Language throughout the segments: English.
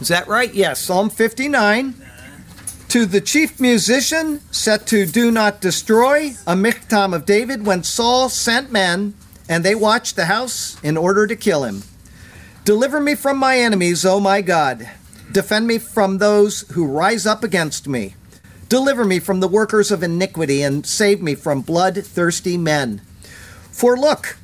Is that right? Yes, Psalm 59. To the chief musician, set to Do Not Destroy, a miktam of David, when Saul sent men, and they watched the house in order to kill him. Deliver me from my enemies, O my God. Defend me from those who rise up against me. Deliver me from the workers of iniquity, and save me from bloodthirsty men. For look,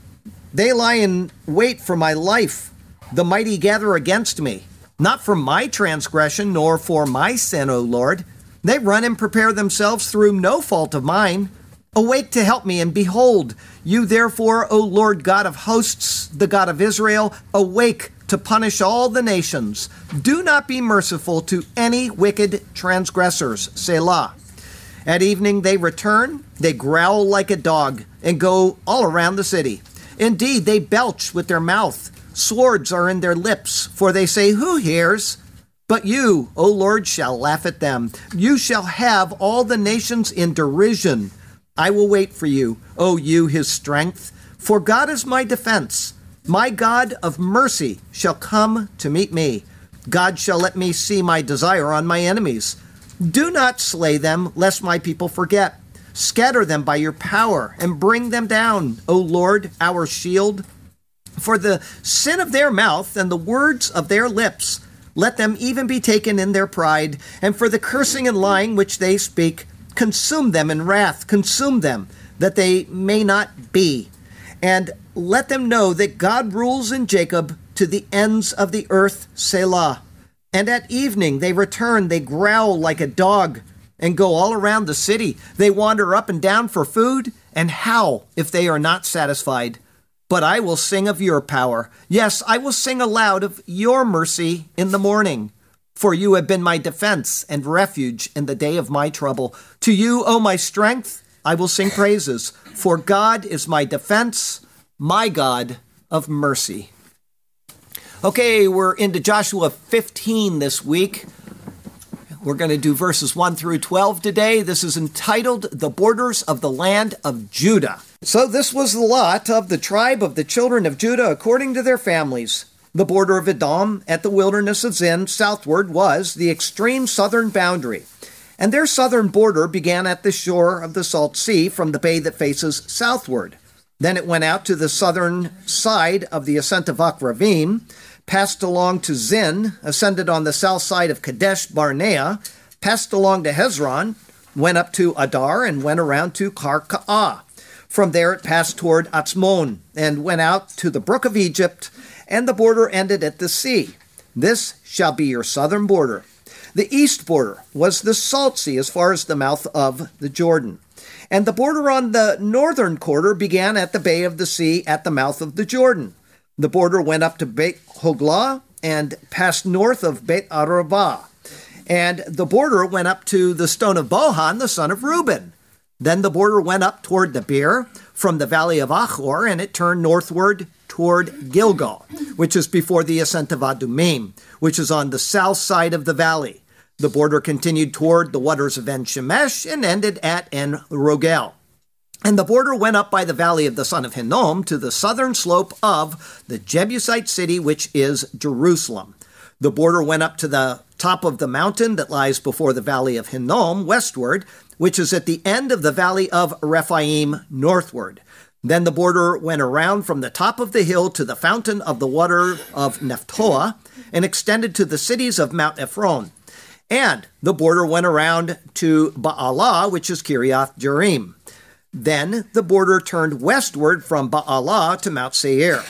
they lie in wait for my life. The mighty gather against me. Not for my transgression, nor for my sin, O Lord. They run and prepare themselves through no fault of mine. Awake to help me, and behold, you therefore, O Lord God of hosts, the God of Israel, awake to punish all the nations. Do not be merciful to any wicked transgressors. Selah. At evening they return, they growl like a dog, and go all around the city. Indeed, they belch with their mouth. Swords are in their lips, for they say, Who hears? But you, O Lord, shall laugh at them. You shall have all the nations in derision. I will wait for you, O you, his strength. For God is my defense. My God of mercy shall come to meet me. God shall let me see my desire on my enemies. Do not slay them, lest my people forget. Scatter them by your power and bring them down, O Lord, our shield. For the sin of their mouth and the words of their lips, let them even be taken in their pride, and for the cursing and lying which they speak, consume them in wrath, consume them, that they may not be. And let them know that God rules in Jacob to the ends of the earth, Selah. And at evening they return, they growl like a dog, and go all around the city. They wander up and down for food, and howl if they are not satisfied. But I will sing of your power. Yes, I will sing aloud of your mercy in the morning. For you have been my defense and refuge in the day of my trouble. To you, O my strength, I will sing praises. For God is my defense, my God of mercy. Okay, we're into Joshua 15 this week. We're going to do verses 1 through 12 today. This is entitled The Borders of the Land of Judah. So, this was the lot of the tribe of the children of Judah according to their families. The border of Edom at the wilderness of Zin southward was the extreme southern boundary. And their southern border began at the shore of the Salt Sea from the bay that faces southward. Then it went out to the southern side of the ascent of Akravim, passed along to Zin, ascended on the south side of Kadesh Barnea, passed along to Hezron, went up to Adar, and went around to Karka'ah. From there it passed toward Atzmon, and went out to the brook of Egypt, and the border ended at the sea. This shall be your southern border. The east border was the Salt Sea as far as the mouth of the Jordan. And the border on the northern quarter began at the bay of the sea at the mouth of the Jordan. The border went up to Beit Hoglah and passed north of Beit Arabah. And the border went up to the stone of Bohan, the son of Reuben. Then the border went up toward Debir from the valley of Achor, and it turned northward toward Gilgal, which is before the ascent of Adumim, which is on the south side of the valley. The border continued toward the waters of En Shemesh and ended at En Rogel. And the border went up by the valley of the son of Hinnom to the southern slope of the Jebusite city, which is Jerusalem. The border went up to the top of the mountain that lies before the valley of Hinnom westward, which is at the end of the valley of Rephaim northward. Then the border went around from the top of the hill to the fountain of the water of Nephtoah and extended to the cities of Mount Ephron. And the border went around to Baalah, which is Kiriath Jearim. Then the border turned westward from Baalah to Mount Seir,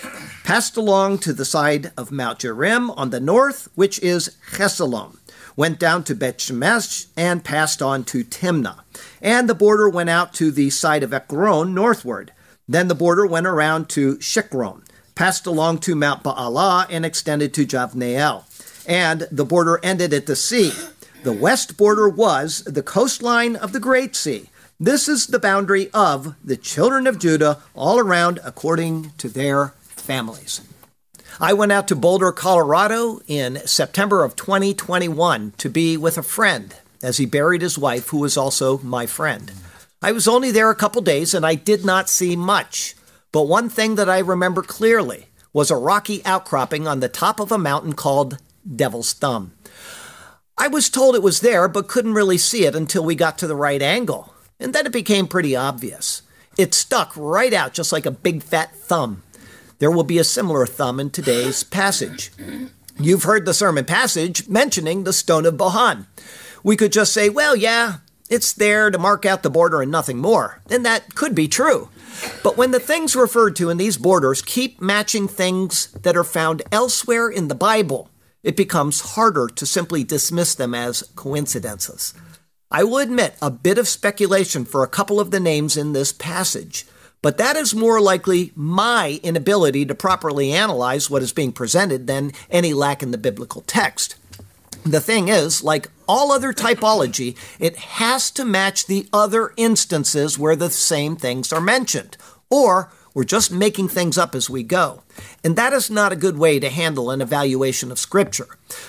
passed along to the side of Mount Jearim on the north, which is Chesalon, went down to Bet Shemesh, and passed on to Timnah. And the border went out to the side of Ekron northward. Then the border went around to Shikron, passed along to Mount Baalah, and extended to Javneel. and the border ended at the sea. The west border was the coastline of the Great Sea. This is the boundary of the children of Judah all around according to their families. I went out to Boulder, Colorado in September of 2021 to be with a friend as he buried his wife, who was also my friend. I was only there a couple days and I did not see much. But one thing that I remember clearly was a rocky outcropping on the top of a mountain called Devil's Thumb. I was told it was there, but couldn't really see it until we got to the right angle. And then it became pretty obvious. It stuck right out just like a big fat thumb. There will be a similar thumb in today's passage. You've heard the sermon passage mentioning the stone of Bohan. We could just say, well, yeah, it's there to mark out the border and nothing more. And that could be true. But when the things referred to in these borders keep matching things that are found elsewhere in the Bible, it becomes harder to simply dismiss them as coincidences. I will admit a bit of speculation for a couple of the names in this passage, but that is more likely my inability to properly analyze what is being presented than any lack in the biblical text. The thing is, like all other typology, it has to match the other instances where the same things are mentioned, or we're just making things up as we go. And that is not a good way to handle an evaluation of Scripture.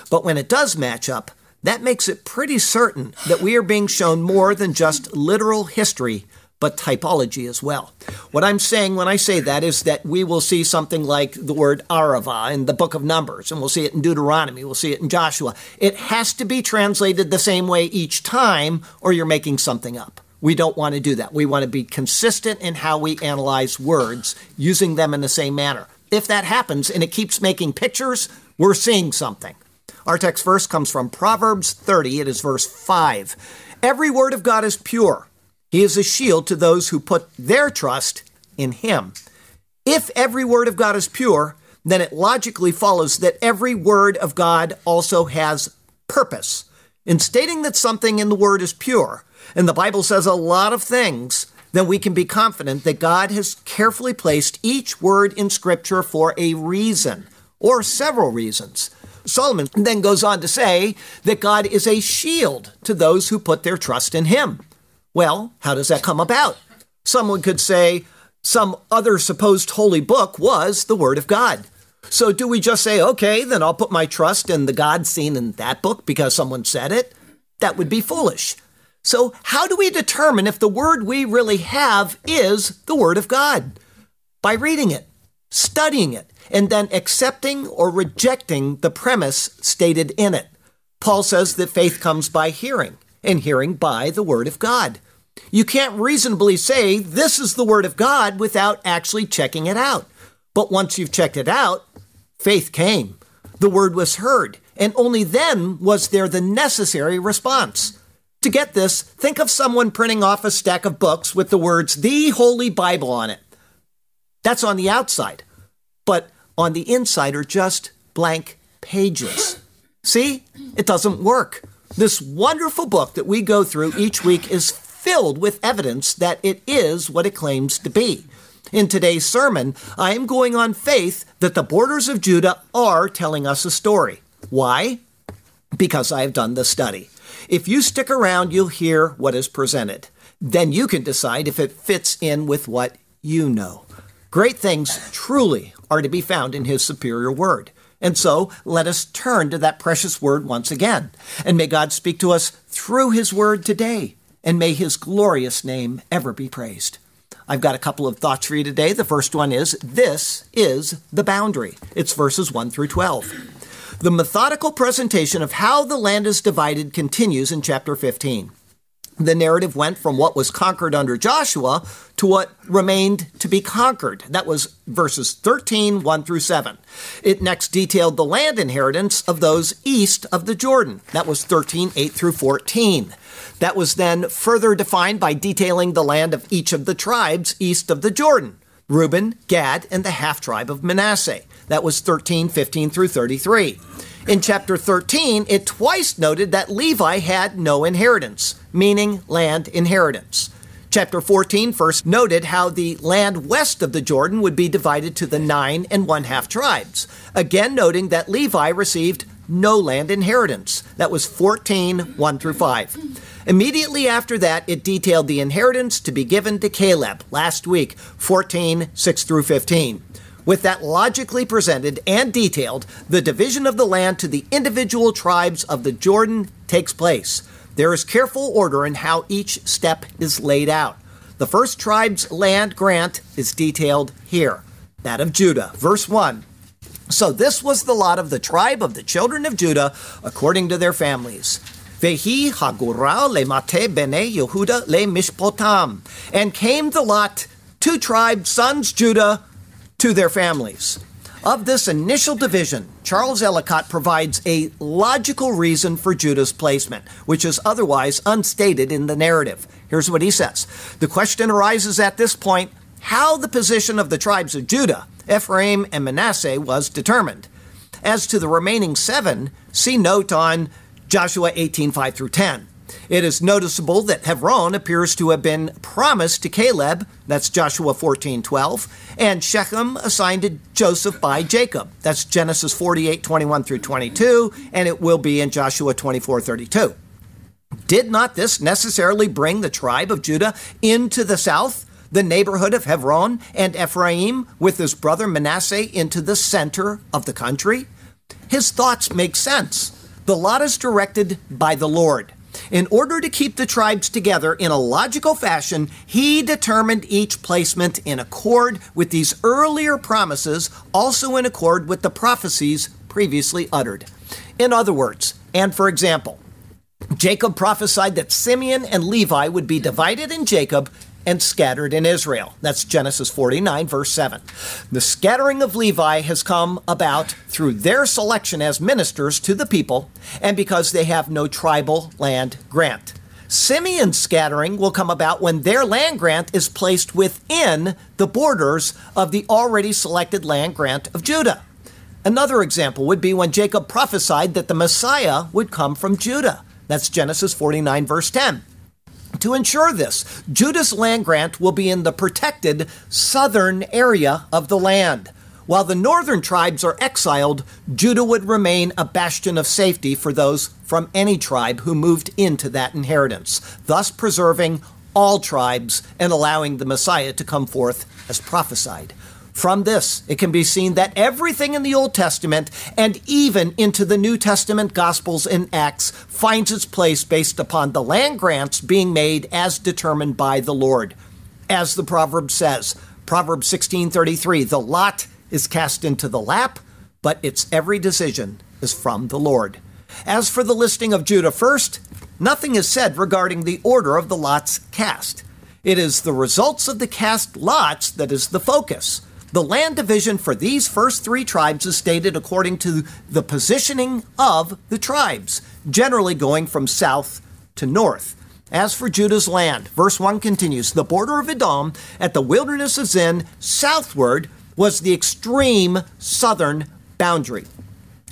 But when it does match up, that makes it pretty certain that we are being shown more than just literal history, but typology as well. What I'm saying when I say that is that we will see something like the word Arava in the book of Numbers, and we'll see it in Deuteronomy, we'll see it in Joshua. It has to be translated the same way each time, or you're making something up. We don't want to do that. We want to be consistent in how we analyze words, using them in the same manner. If that happens and it keeps making pictures, we're seeing something. Our text verse comes from Proverbs 30. It is verse 5. Every word of God is pure. He is a shield to those who put their trust in Him. If every word of God is pure, then it logically follows that every word of God also has purpose. In stating that something in the word is pure, and the Bible says a lot of things, then we can be confident that God has carefully placed each word in Scripture for a reason, or several reasons. Solomon then goes on to say that God is a shield to those who put their trust in Him. Well, how does that come about? Someone could say some other supposed holy book was the Word of God. So do we just say, okay, then I'll put my trust in the God seen in that book because someone said it? That would be foolish. So, how do we determine if the word we really have is the Word of God? By reading it, studying it, and then accepting or rejecting the premise stated in it. Paul says that faith comes by hearing, and hearing by the Word of God. You can't reasonably say this is the Word of God without actually checking it out. But once you've checked it out, faith came. The Word was heard, and only then was there the necessary response. To get this, think of someone printing off a stack of books with the words the Holy Bible on it. That's on the outside, but on the inside are just blank pages. See? It doesn't work. This wonderful book that we go through each week is filled with evidence that it is what it claims to be. In today's sermon, I am going on faith that the borders of Judah are telling us a story. Why? Because I have done the study. If you stick around, you'll hear what is presented. Then you can decide if it fits in with what you know. Great things truly are to be found in His superior word. And so let us turn to that precious word once again. And may God speak to us through His word today. And may His glorious name ever be praised. I've got a couple of thoughts for you today. The first one is this is the boundary. It's verses 1 through 12. The methodical presentation of how the land is divided continues in chapter 15. The narrative went from what was conquered under Joshua to what remained to be conquered. That was verses 13, 1 through 7. It next detailed the land inheritance of those east of the Jordan. That was 13, 8 through 14. That was then further defined by detailing the land of each of the tribes east of the Jordan Reuben, Gad, and the half tribe of Manasseh. That was 13, 15 through 33. In chapter 13, it twice noted that Levi had no inheritance, meaning land inheritance. Chapter 14 first noted how the land west of the Jordan would be divided to the nine and one half tribes, again noting that Levi received no land inheritance. That was 14, 1 through 5. Immediately after that, it detailed the inheritance to be given to Caleb last week, 14, 6 through 15. With that logically presented and detailed, the division of the land to the individual tribes of the Jordan takes place. There is careful order in how each step is laid out. The first tribe's land grant is detailed here, that of Judah. Verse 1 So this was the lot of the tribe of the children of Judah according to their families. Vehi hagura lemate bene Yehuda le mishpotam. And came the lot, two tribes, sons Judah, to their families. Of this initial division, Charles Ellicott provides a logical reason for Judah's placement, which is otherwise unstated in the narrative. Here's what he says The question arises at this point how the position of the tribes of Judah, Ephraim, and Manasseh was determined. As to the remaining seven, see note on Joshua 18 5 through 10. It is noticeable that Hebron appears to have been promised to Caleb, that's Joshua 14 12, and Shechem assigned to Joseph by Jacob, that's Genesis 48 21 through 22, and it will be in Joshua 24 32. Did not this necessarily bring the tribe of Judah into the south, the neighborhood of Hebron, and Ephraim with his brother Manasseh into the center of the country? His thoughts make sense. The lot is directed by the Lord. In order to keep the tribes together in a logical fashion, he determined each placement in accord with these earlier promises, also in accord with the prophecies previously uttered. In other words, and for example, Jacob prophesied that Simeon and Levi would be divided in Jacob and scattered in Israel. That's Genesis 49, verse 7. The scattering of Levi has come about through their selection as ministers to the people and because they have no tribal land grant. Simeon's scattering will come about when their land grant is placed within the borders of the already selected land grant of Judah. Another example would be when Jacob prophesied that the Messiah would come from Judah. That's Genesis 49, verse 10. To ensure this, Judah's land grant will be in the protected southern area of the land. While the northern tribes are exiled, Judah would remain a bastion of safety for those from any tribe who moved into that inheritance, thus preserving all tribes and allowing the Messiah to come forth as prophesied. From this, it can be seen that everything in the Old Testament and even into the New Testament Gospels and Acts finds its place based upon the land grants being made as determined by the Lord. As the proverb says, Proverbs 16:33, the lot is cast into the lap, but its every decision is from the Lord. As for the listing of Judah first, nothing is said regarding the order of the lots cast. It is the results of the cast lots that is the focus. The land division for these first three tribes is stated according to the positioning of the tribes, generally going from south to north. As for Judah's land, verse 1 continues The border of Edom at the wilderness of Zin southward was the extreme southern boundary.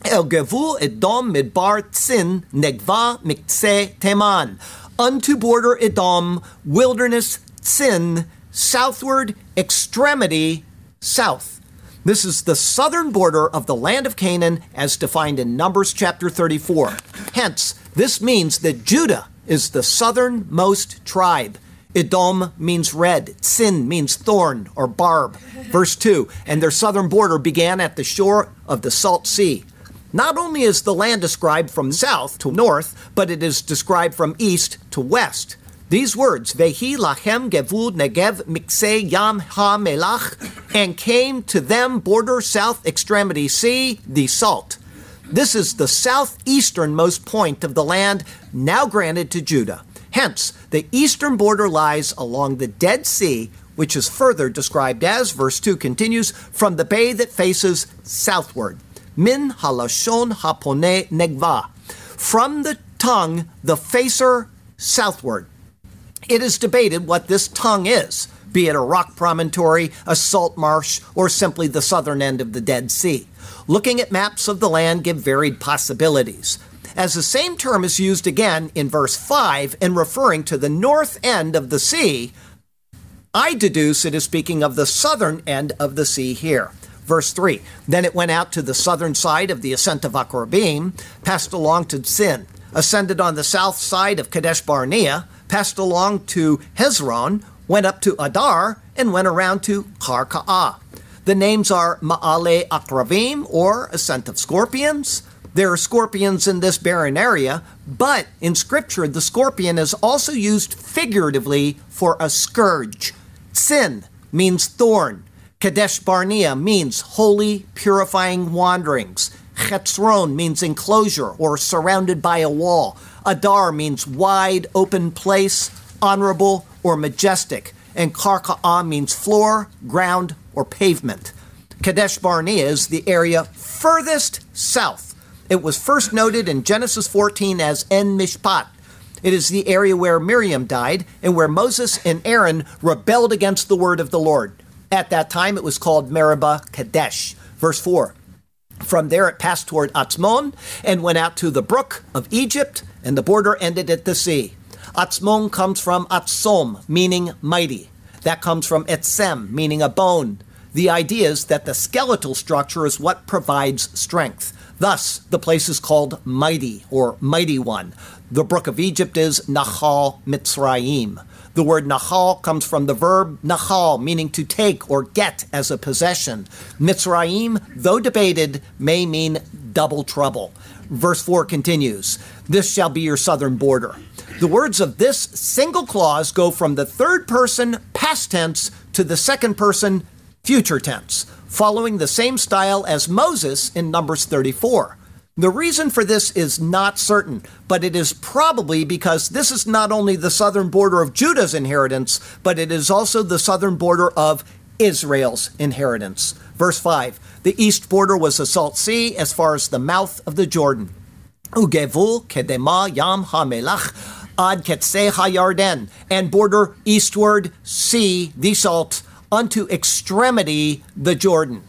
El Gevul Edom Midbar Tzin Negva Mikse Teman. Unto border Edom, wilderness Tzin, southward extremity south. This is the southern border of the land of Canaan as defined in Numbers chapter 34. Hence, this means that Judah is the southernmost tribe. Edom means red, Sin means thorn or barb. Verse 2 And their southern border began at the shore of the Salt Sea. Not only is the land described from south to north, but it is described from east to west. These words, Vehi lachem gevud negev mikse yam ha melach, and came to them border south extremity sea, the salt. This is the southeasternmost point of the land now granted to Judah. Hence, the eastern border lies along the Dead Sea, which is further described as, verse 2 continues, from the bay that faces southward. Min halashon hapone negva. From the tongue, the facer southward. It is debated what this tongue is, be it a rock promontory, a salt marsh, or simply the southern end of the Dead Sea. Looking at maps of the land give varied possibilities. As the same term is used again in verse 5 in referring to the north end of the sea, I deduce it is speaking of the southern end of the sea here. Verse 3 Then it went out to the southern side of the ascent of Akrabim, passed along to Zin, ascended on the south side of Kadesh Barnea, passed along to Hezron, went up to Adar, and went around to Karka'ah. The names are Ma'ale Akravim, or Ascent of Scorpions. There are scorpions in this barren area, but in Scripture, the scorpion is also used figuratively for a scourge. Sin means thorn. Kadesh Barnea means holy, purifying wanderings. Chetzron means enclosure or surrounded by a wall. Adar means wide, open place, honorable, or majestic. And Karka'ah means floor, ground, or pavement. Kadesh Barnea is the area furthest south. It was first noted in Genesis 14 as En Mishpat. It is the area where Miriam died and where Moses and Aaron rebelled against the word of the Lord. At that time, it was called Meribah Kadesh. Verse 4 From there, it passed toward Atzmon and went out to the brook of Egypt, and the border ended at the sea. Atzmon comes from Atzom, meaning mighty. That comes from Etzem, meaning a bone. The idea is that the skeletal structure is what provides strength. Thus, the place is called mighty or mighty one. The brook of Egypt is Nahal Mitzrayim. The word nahal comes from the verb nahal, meaning to take or get as a possession. Mitzrayim, though debated, may mean double trouble. Verse 4 continues This shall be your southern border. The words of this single clause go from the third person past tense to the second person future tense, following the same style as Moses in Numbers 34. The reason for this is not certain, but it is probably because this is not only the southern border of Judah's inheritance, but it is also the southern border of Israel's inheritance. Verse 5 The east border was the Salt Sea as far as the mouth of the Jordan. Ugevul kedema yam hamelach ad ketse hayarden, and border eastward, sea, the salt, unto extremity, the Jordan.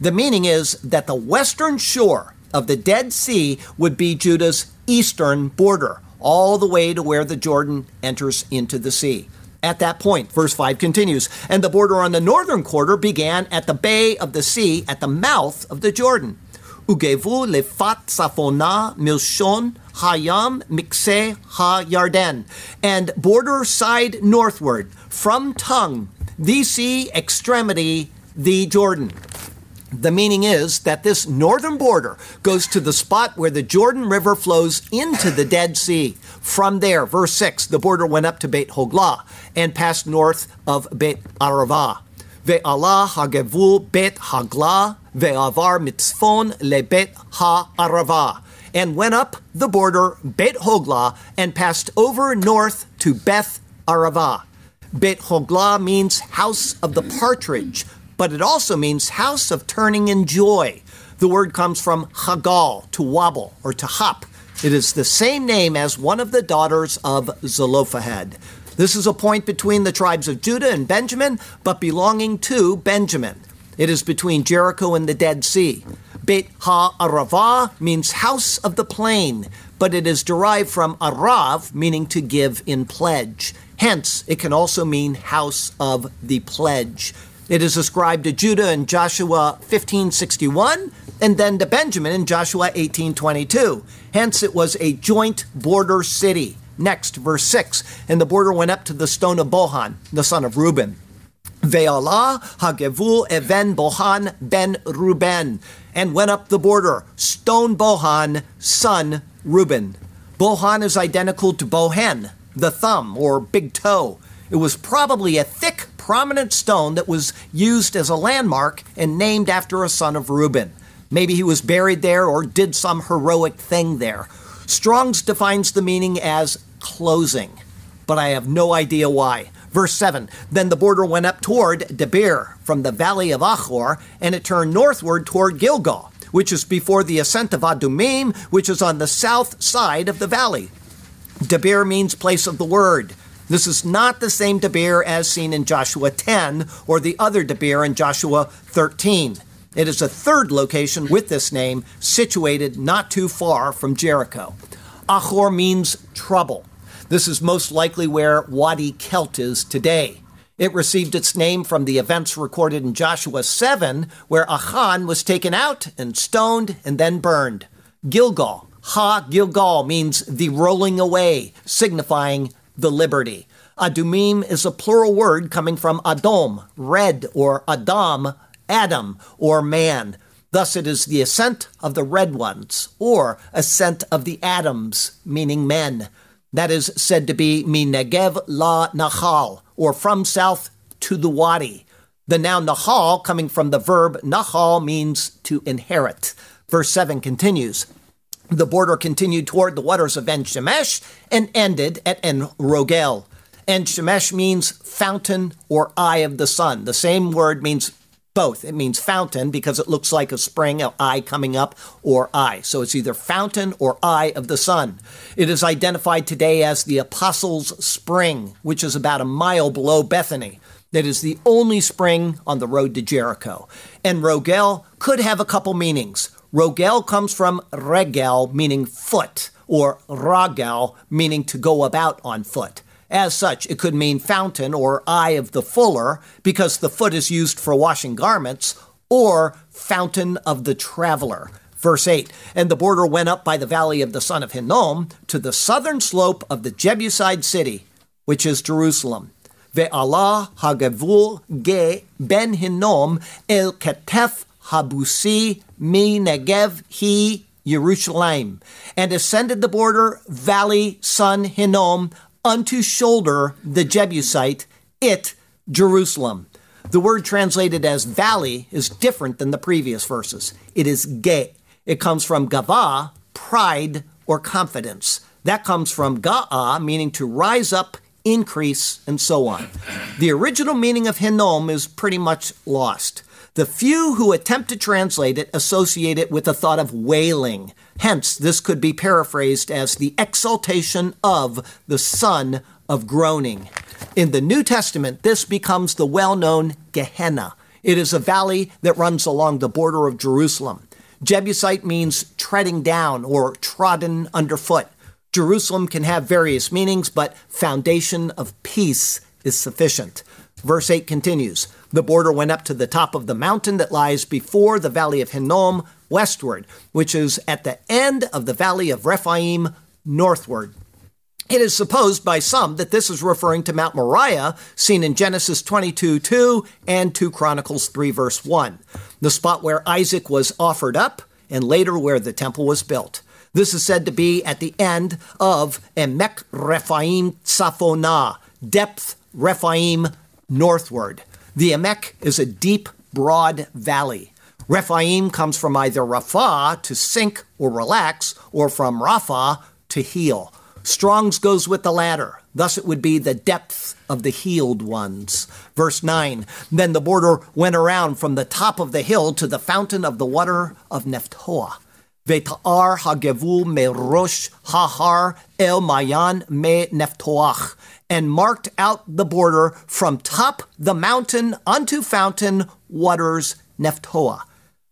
The meaning is that the western shore of the Dead Sea would be Judah's eastern border, all the way to where the Jordan enters into the sea. At that point, verse 5 continues, and the border on the northern quarter began at the bay of the sea at the mouth of the Jordan. Ugevu lefat safona milshon hayam mikse ha yarden, and border side northward from tongue, the sea extremity, the Jordan. The meaning is that this northern border goes to the spot where the Jordan River flows into the Dead Sea. From there, verse 6, the border went up to Beit Hoglah and passed north of Beit Arava. Ve'ala hagevul Beit Haglah ve'avar mitzvon lebet ha'arava and went up the border Bet Hoglah and passed over north to Beth Arava. Bet Hoglah means house of the partridge, but it also means house of turning in joy. The word comes from hagal, to wobble or to hop. It is the same name as one of the daughters of Zelophehad. This is a point between the tribes of Judah and Benjamin, but belonging to Benjamin. It is between Jericho and the Dead Sea. Beit Ha-Aravah means house of the plain, but it is derived from Arav, meaning to give in pledge. Hence, it can also mean house of the pledge. It is ascribed to Judah in Joshua 1561 and then to Benjamin in Joshua 1822. Hence it was a joint border city. Next, verse 6, and the border went up to the stone of Bohan, the son of Reuben. Ve'alah hagevul even Bohan ben Reuben, and went up the border, stone Bohan, son Reuben. Bohan is identical to Bohen, the thumb or big toe. It was probably a thick, prominent stone that was used as a landmark and named after a son of Reuben. Maybe he was buried there or did some heroic thing there. Strong's defines the meaning as closing, but I have no idea why. Verse 7 Then the border went up toward Debir from the valley of Achor, and it turned northward toward Gilgal, which is before the ascent of Adumim, which is on the south side of the valley. Debir means place of the word. This is not the same Debir as seen in Joshua 10 or the other Debir in Joshua 13. It is a third location with this name, situated not too far from Jericho. Achor means trouble. This is most likely where Wadi Kelt is today. It received its name from the events recorded in Joshua 7, where Achan was taken out and stoned and then burned. Gilgal, Ha Gilgal, means the rolling away, signifying the liberty. Adumim is a plural word coming from Adom, red, or Adam, Adam, or man. Thus, it is the ascent of the red ones, or ascent of the Adams, meaning men. That is said to be Minegev la Nahal, or from south to the wadi. The noun Nahal, coming from the verb Nahal, means to inherit. Verse 7 continues The border continued toward the waters of En Shemesh and ended at En Rogel. En Shemesh means fountain or eye of the sun. The same word means both. It means fountain because it looks like a spring, an eye coming up, or eye. So it's either fountain or eye of the sun. It is identified today as the Apostles' Spring, which is about a mile below Bethany. That is the only spring on the road to Jericho. En Rogel could have a couple meanings. Rogel comes from regel, meaning foot, or ragel, meaning to go about on foot. As such, it could mean fountain or eye of the fuller, because the foot is used for washing garments, or fountain of the traveler. Verse 8 And the border went up by the valley of the son of Hinnom to the southern slope of the Jebusite city, which is Jerusalem. Ve'allah hagavul ge ben Hinnom el ketef habusi mi negev hi Yerushalayim, and ascended the border valley son Hinnom unto shoulder the Jebusite, it, Jerusalem. The word translated as valley is different than the previous verses. It is ge. It comes from gava, pride or confidence. That comes from ga'a, meaning to rise up, increase, and so on. The original meaning of Hinnom is pretty much lost. The few who attempt to translate it associate it with the thought of wailing. Hence, this could be paraphrased as the exaltation of the son of groaning. In the New Testament, this becomes the well known Gehenna. It is a valley that runs along the border of Jerusalem. Jebusite means treading down or trodden underfoot. Jerusalem can have various meanings, but foundation of peace is sufficient. Verse 8 continues The border went up to the top of the mountain that lies before the valley of Hinnom westward, which is at the end of the valley of Rephaim northward. It is supposed by some that this is referring to Mount Moriah, seen in Genesis 22 2 and 2 Chronicles 3 verse 1, the spot where Isaac was offered up and later where the temple was built. This is said to be at the end of Emek Rephaim Tzafonah, depth Rephaim northward. The Emek is a deep, broad valley. Rephaim comes from either Rapha, to sink or relax, or from Rapha, to heal. Strong's goes with the latter. Thus it would be the depth of the healed ones. Verse 9 Then the border went around from the top of the hill to the fountain of the water of Nephtoah. Ve'ta'ar hagevul merosh hahar el mayan me and marked out the border from top the mountain unto fountain waters Nephtoah.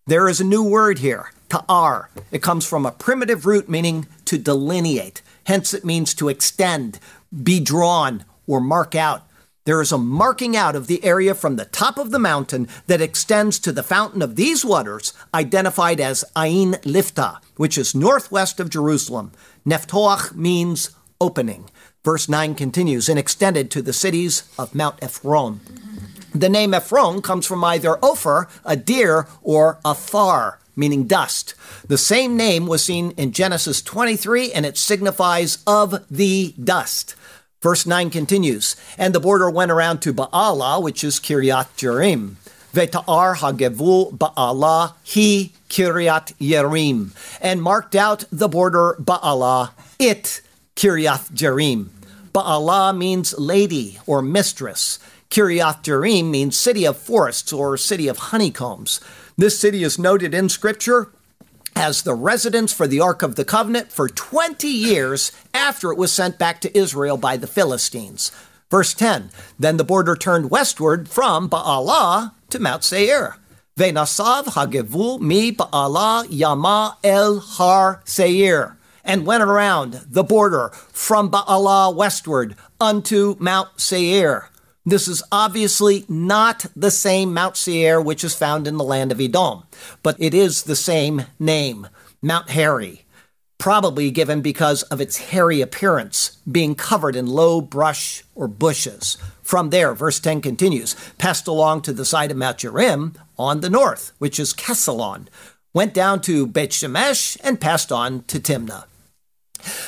There is a new word here, ta'ar. It comes from a primitive root meaning to delineate. Hence, it means to extend, be drawn, or mark out. There is a marking out of the area from the top of the mountain that extends to the fountain of these waters, identified as Ain Lifta, which is northwest of Jerusalem. Nephtoach means opening. Verse 9 continues, and extended to the cities of Mount Ephron. The name Ephron comes from either Ophir, a deer, or Afar, meaning dust. The same name was seen in Genesis 23, and it signifies of the dust. Verse 9 continues, and the border went around to Baalah, which is Kiryat Jearim. Ve'ta'ar hagevul Baalah he Kiryat Yerim, and marked out the border Baalah, it Kiryat Jearim. Baalah means lady or mistress. Jearim means city of forests or city of honeycombs. This city is noted in Scripture as the residence for the Ark of the Covenant for 20 years after it was sent back to Israel by the Philistines. Verse 10 Then the border turned westward from Baalah to Mount Seir. Venasav hagevul mi Baalah yama el har Seir. And went around the border from Baalah westward unto Mount Seir. This is obviously not the same Mount Seir which is found in the land of Edom, but it is the same name, Mount Hairy, probably given because of its hairy appearance, being covered in low brush or bushes. From there, verse 10 continues, passed along to the side of Mount Jearim on the north, which is Kesalon, went down to Beth Shemesh, and passed on to Timnah.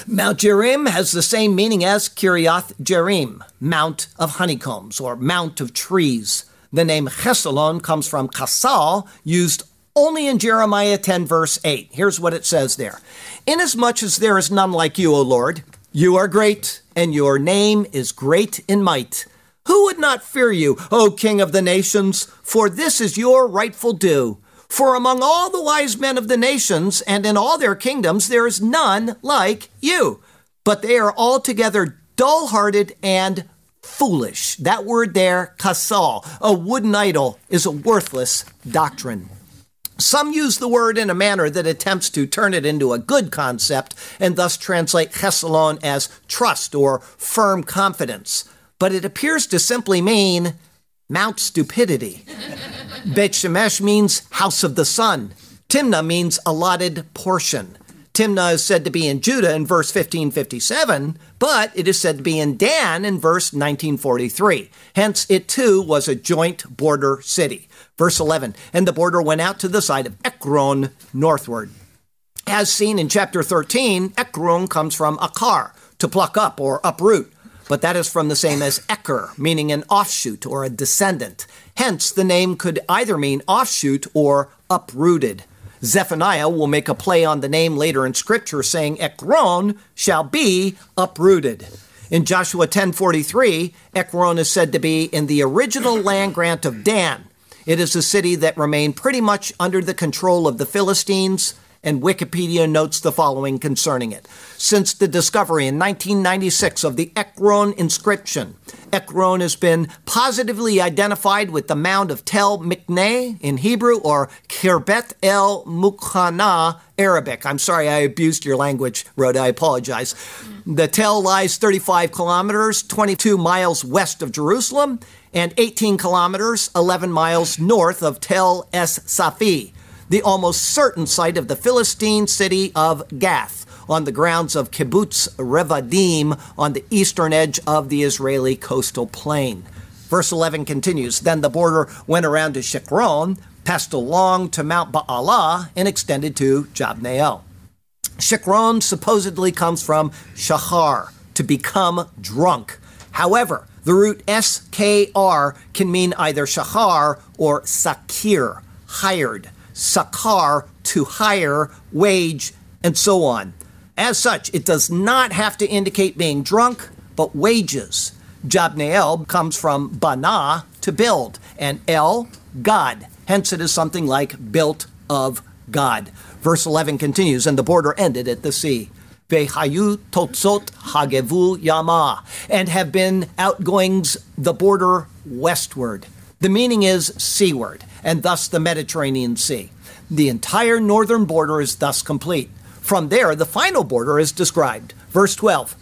Mount Jerim has the same meaning as Kiriath Jerim, Mount of Honeycombs, or Mount of Trees. The name Chesalon comes from Kasal, used only in Jeremiah 10, verse 8. Here's what it says there Inasmuch as there is none like you, O Lord, you are great, and your name is great in might. Who would not fear you, O King of the nations? For this is your rightful due. For among all the wise men of the nations and in all their kingdoms, there is none like you. But they are altogether dull hearted and foolish. That word there, kasal, a wooden idol, is a worthless doctrine. Some use the word in a manner that attempts to turn it into a good concept and thus translate chesalon as trust or firm confidence. But it appears to simply mean Mount Stupidity. Beth Shemesh means house of the sun. Timnah means allotted portion. Timnah is said to be in Judah in verse 1557, but it is said to be in Dan in verse 1943. Hence, it too was a joint border city. Verse 11, and the border went out to the side of Ekron northward. As seen in chapter 13, Ekron comes from akar, to pluck up or uproot but that is from the same as Eker, meaning an offshoot or a descendant. Hence, the name could either mean offshoot or uprooted. Zephaniah will make a play on the name later in Scripture, saying Ekron shall be uprooted. In Joshua 10:43, Ekron is said to be in the original land grant of Dan. It is a city that remained pretty much under the control of the Philistines and Wikipedia notes the following concerning it. Since the discovery in 1996 of the Ekron inscription, Ekron has been positively identified with the mound of Tel Mikne in Hebrew or Kirbet el Mukhana Arabic. I'm sorry I abused your language, Rhoda. I apologize. The Tel lies 35 kilometers, 22 miles west of Jerusalem, and 18 kilometers, 11 miles north of Tel Es Safi the almost certain site of the Philistine city of Gath on the grounds of Kibbutz Revadim on the eastern edge of the Israeli coastal plain. Verse 11 continues Then the border went around to Shikron, passed along to Mount Baalah, and extended to Jabneel. Shikron supposedly comes from shachar, to become drunk. However, the root skr can mean either shachar or sakir, hired sakar, to hire, wage, and so on. As such, it does not have to indicate being drunk, but wages. Jabneel comes from bana, to build, and el, God. Hence, it is something like built of God. Verse 11 continues, and the border ended at the sea. Vehayu totzot hagevu yama, and have been outgoings the border westward. The meaning is seaward, and thus the Mediterranean Sea. The entire northern border is thus complete. From there, the final border is described. Verse 12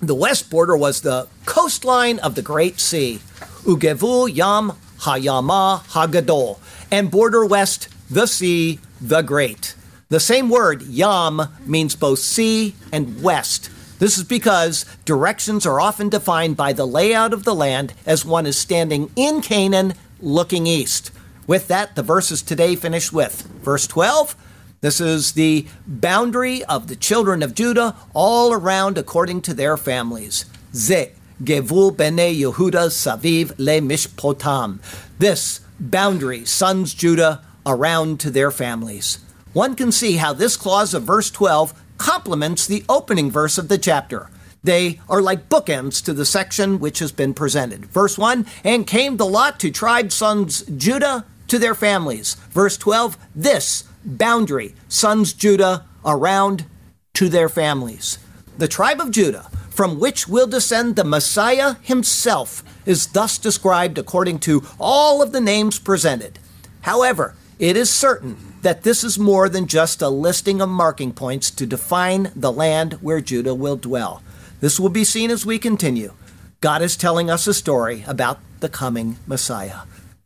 The west border was the coastline of the Great Sea, Ugevu Yam Hayama Hagadol, and border west, the sea, the great. The same word, Yam, means both sea and west. This is because directions are often defined by the layout of the land as one is standing in Canaan looking east. With that, the verses today finish with verse 12. This is the boundary of the children of Judah all around according to their families. Ze gevul bene Yehuda saviv le mishpotam. This boundary, sons Judah, around to their families. One can see how this clause of verse 12 complements the opening verse of the chapter. They are like bookends to the section which has been presented. Verse 1 And came the lot to tribe sons Judah to their families. Verse 12, this boundary, sons Judah, around to their families. The tribe of Judah, from which will descend the Messiah himself, is thus described according to all of the names presented. However, it is certain that this is more than just a listing of marking points to define the land where Judah will dwell. This will be seen as we continue. God is telling us a story about the coming Messiah,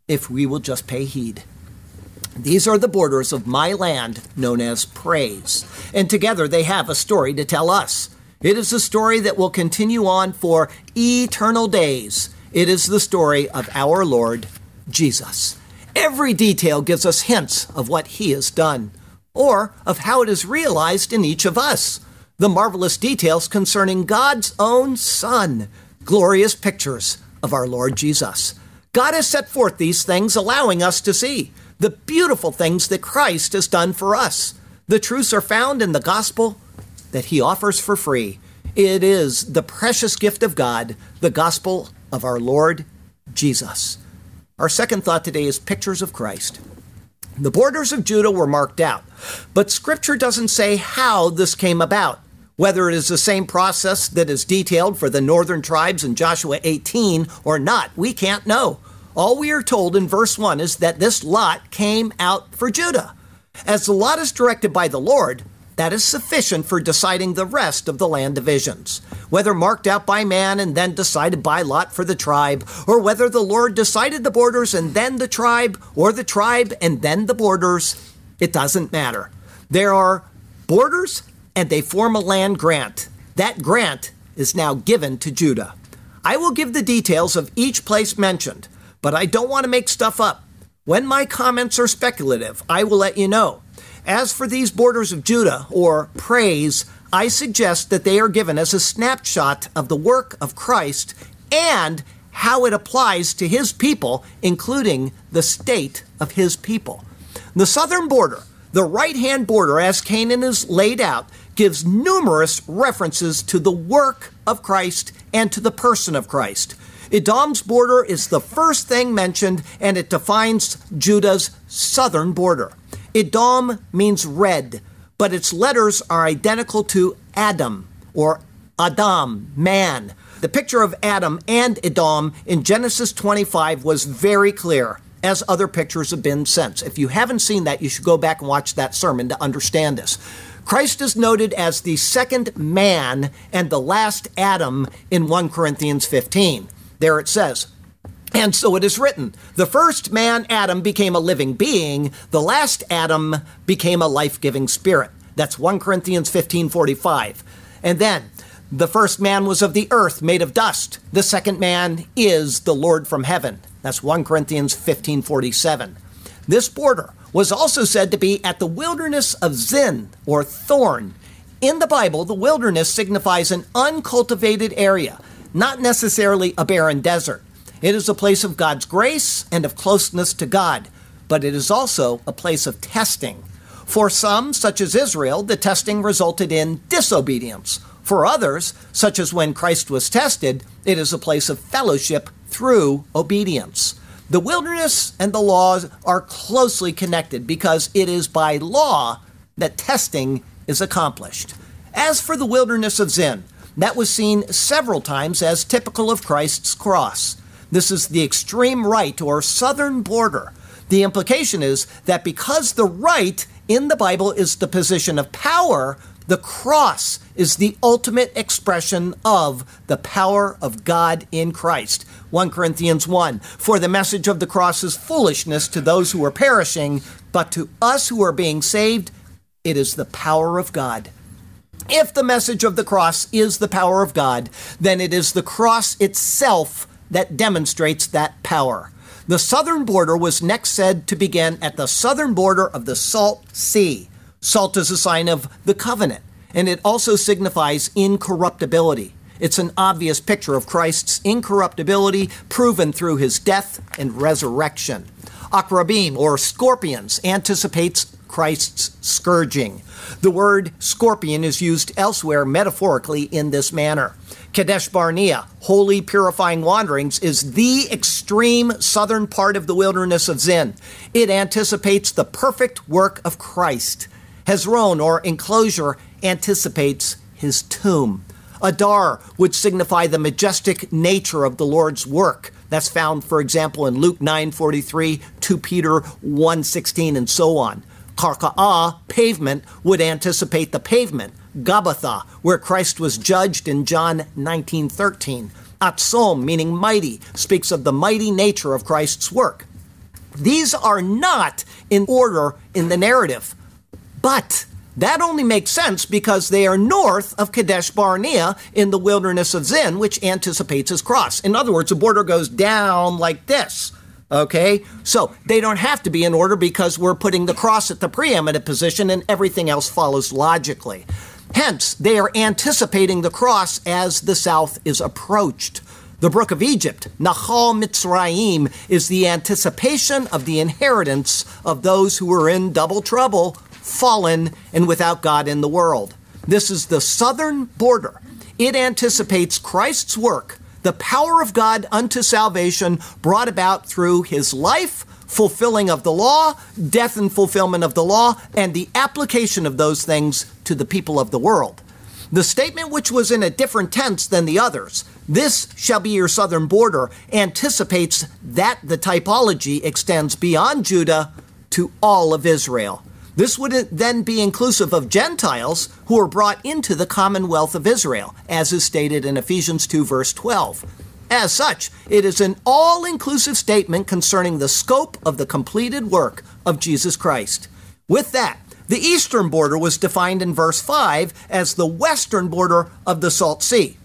if we will just pay heed. These are the borders of my land known as praise, and together they have a story to tell us. It is a story that will continue on for eternal days. It is the story of our Lord Jesus. Every detail gives us hints of what he has done, or of how it is realized in each of us. The marvelous details concerning God's own Son, glorious pictures of our Lord Jesus. God has set forth these things, allowing us to see the beautiful things that Christ has done for us. The truths are found in the gospel that he offers for free. It is the precious gift of God, the gospel of our Lord Jesus. Our second thought today is pictures of Christ. The borders of Judah were marked out, but scripture doesn't say how this came about. Whether it is the same process that is detailed for the northern tribes in Joshua 18 or not, we can't know. All we are told in verse 1 is that this lot came out for Judah. As the lot is directed by the Lord, that is sufficient for deciding the rest of the land divisions. Whether marked out by man and then decided by lot for the tribe, or whether the Lord decided the borders and then the tribe, or the tribe and then the borders, it doesn't matter. There are borders and they form a land grant. That grant is now given to Judah. I will give the details of each place mentioned, but I don't want to make stuff up. When my comments are speculative, I will let you know. As for these borders of Judah, or praise, I suggest that they are given as a snapshot of the work of Christ and how it applies to his people, including the state of his people. The southern border, the right hand border as Canaan is laid out, gives numerous references to the work of Christ and to the person of Christ. Edom's border is the first thing mentioned, and it defines Judah's southern border. Edom means red, but its letters are identical to Adam or Adam, man. The picture of Adam and Edom in Genesis 25 was very clear, as other pictures have been since. If you haven't seen that, you should go back and watch that sermon to understand this. Christ is noted as the second man and the last Adam in 1 Corinthians 15. There it says, and so it is written the first man, Adam, became a living being, the last Adam became a life giving spirit. That's 1 Corinthians 15 45. And then, the first man was of the earth, made of dust. The second man is the Lord from heaven. That's 1 Corinthians 15 47. This border was also said to be at the wilderness of Zin, or thorn. In the Bible, the wilderness signifies an uncultivated area, not necessarily a barren desert. It is a place of God's grace and of closeness to God, but it is also a place of testing. For some, such as Israel, the testing resulted in disobedience. For others, such as when Christ was tested, it is a place of fellowship through obedience. The wilderness and the laws are closely connected because it is by law that testing is accomplished. As for the wilderness of Zin, that was seen several times as typical of Christ's cross. This is the extreme right or southern border. The implication is that because the right in the Bible is the position of power, the cross is the ultimate expression of the power of God in Christ. 1 Corinthians 1 For the message of the cross is foolishness to those who are perishing, but to us who are being saved, it is the power of God. If the message of the cross is the power of God, then it is the cross itself that demonstrates that power. The southern border was next said to begin at the southern border of the Salt Sea. Salt is a sign of the covenant, and it also signifies incorruptibility. It's an obvious picture of Christ's incorruptibility proven through his death and resurrection. Akrabim, or scorpions, anticipates Christ's scourging. The word scorpion is used elsewhere metaphorically in this manner. Kadesh Barnea, holy purifying wanderings, is the extreme southern part of the wilderness of Zin. It anticipates the perfect work of Christ. Hezron, or enclosure, anticipates his tomb. Adar would signify the majestic nature of the Lord's work. That's found, for example, in Luke 9:43, 2 Peter 1:16, and so on. Karka'ah, pavement, would anticipate the pavement. Gabbatha, where Christ was judged in John 19:13. Atzmon, meaning mighty, speaks of the mighty nature of Christ's work. These are not in order in the narrative, but that only makes sense because they are north of Kadesh Barnea in the wilderness of Zin, which anticipates his cross. In other words, the border goes down like this. Okay? So they don't have to be in order because we're putting the cross at the preeminent position and everything else follows logically. Hence, they are anticipating the cross as the south is approached. The brook of Egypt, Nahal Mitzrayim, is the anticipation of the inheritance of those who are in double trouble, fallen, and without God in the world. This is the southern border. It anticipates Christ's work, the power of God unto salvation brought about through his life, fulfilling of the law, death and fulfillment of the law, and the application of those things to the people of the world. The statement, which was in a different tense than the others, this shall be your southern border, anticipates that the typology extends beyond Judah to all of Israel. This would then be inclusive of Gentiles who are brought into the commonwealth of Israel, as is stated in Ephesians 2, verse 12. As such, it is an all inclusive statement concerning the scope of the completed work of Jesus Christ. With that, the eastern border was defined in verse 5 as the western border of the Salt Sea.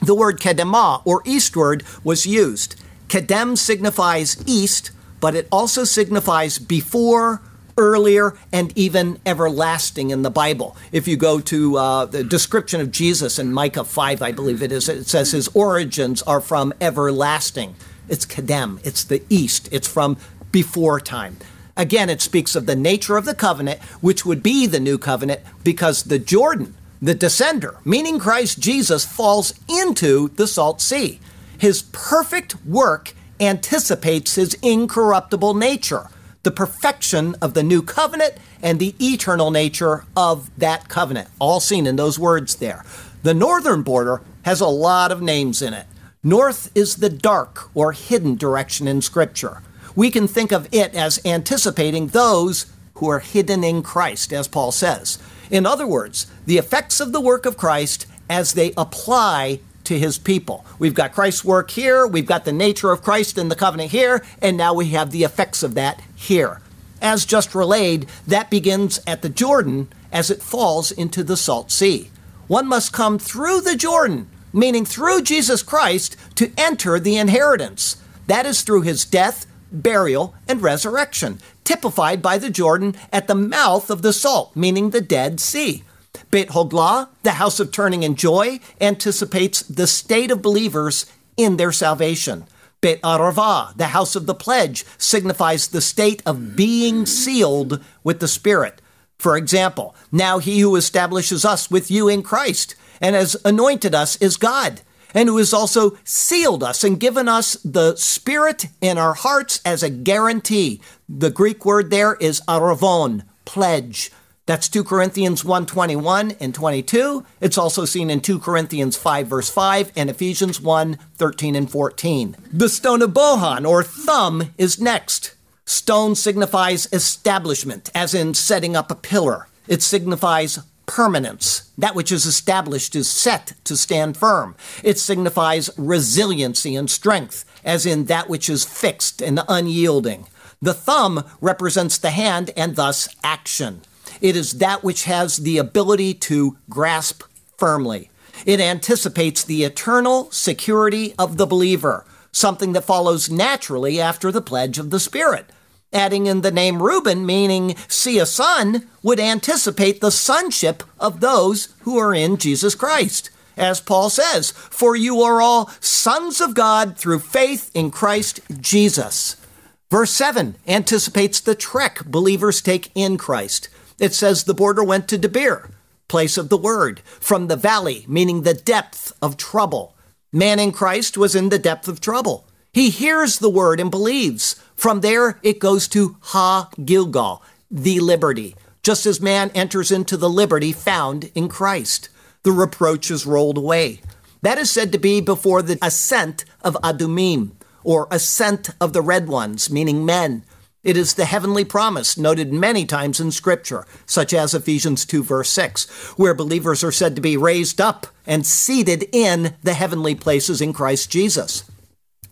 The word kedemah, or eastward, was used. Kedem signifies east, but it also signifies before, earlier, and even everlasting in the Bible. If you go to uh, the description of Jesus in Micah 5, I believe it is, it says his origins are from everlasting. It's Kedem, it's the east, it's from before time. Again, it speaks of the nature of the covenant, which would be the new covenant, because the Jordan, the descender, meaning Christ Jesus, falls into the salt sea. His perfect work anticipates his incorruptible nature, the perfection of the new covenant and the eternal nature of that covenant, all seen in those words there. The northern border has a lot of names in it. North is the dark or hidden direction in Scripture we can think of it as anticipating those who are hidden in Christ, as Paul says. In other words, the effects of the work of Christ as they apply to his people. We've got Christ's work here, we've got the nature of Christ in the covenant here, and now we have the effects of that here. As just relayed, that begins at the Jordan as it falls into the Salt Sea. One must come through the Jordan, meaning through Jesus Christ, to enter the inheritance. That is through his death, burial, and resurrection, typified by the Jordan at the mouth of the salt, meaning the Dead Sea. Beit Hoglah, the house of turning and joy, anticipates the state of believers in their salvation. Beit Arava, the house of the pledge, signifies the state of being sealed with the Spirit. For example, now he who establishes us with you in Christ and has anointed us is God and who has also sealed us and given us the Spirit in our hearts as a guarantee. The Greek word there is aravon, pledge. That's 2 Corinthians 1:21 and 22. It's also seen in 2 Corinthians 5 verse 5 and Ephesians 1 13 and 14. The stone of Bohan or thumb is next. Stone signifies establishment, as in setting up a pillar. It signifies permanence. That which is established is set to stand firm. It signifies resiliency and strength, as in that which is fixed and unyielding. The thumb represents the hand and thus action. It is that which has the ability to grasp firmly. It anticipates the eternal security of the believer, something that follows naturally after the pledge of the Spirit. Adding in the name Reuben, meaning see a son, would anticipate the sonship of those who are in Jesus Christ. As Paul says, for you are all sons of God through faith in Christ Jesus. Verse 7 anticipates the trek believers take in Christ. It says the border went to Debir, place of the word, from the valley, meaning the depth of trouble. Man in Christ was in the depth of trouble. He hears the word and believes. From there, it goes to Ha Gilgal, the liberty, just as man enters into the liberty found in Christ. The reproach is rolled away. That is said to be before the ascent of Adumim, or ascent of the red ones, meaning men. It is the heavenly promise noted many times in Scripture, such as Ephesians 2, verse 6, where believers are said to be raised up and seated in the heavenly places in Christ Jesus.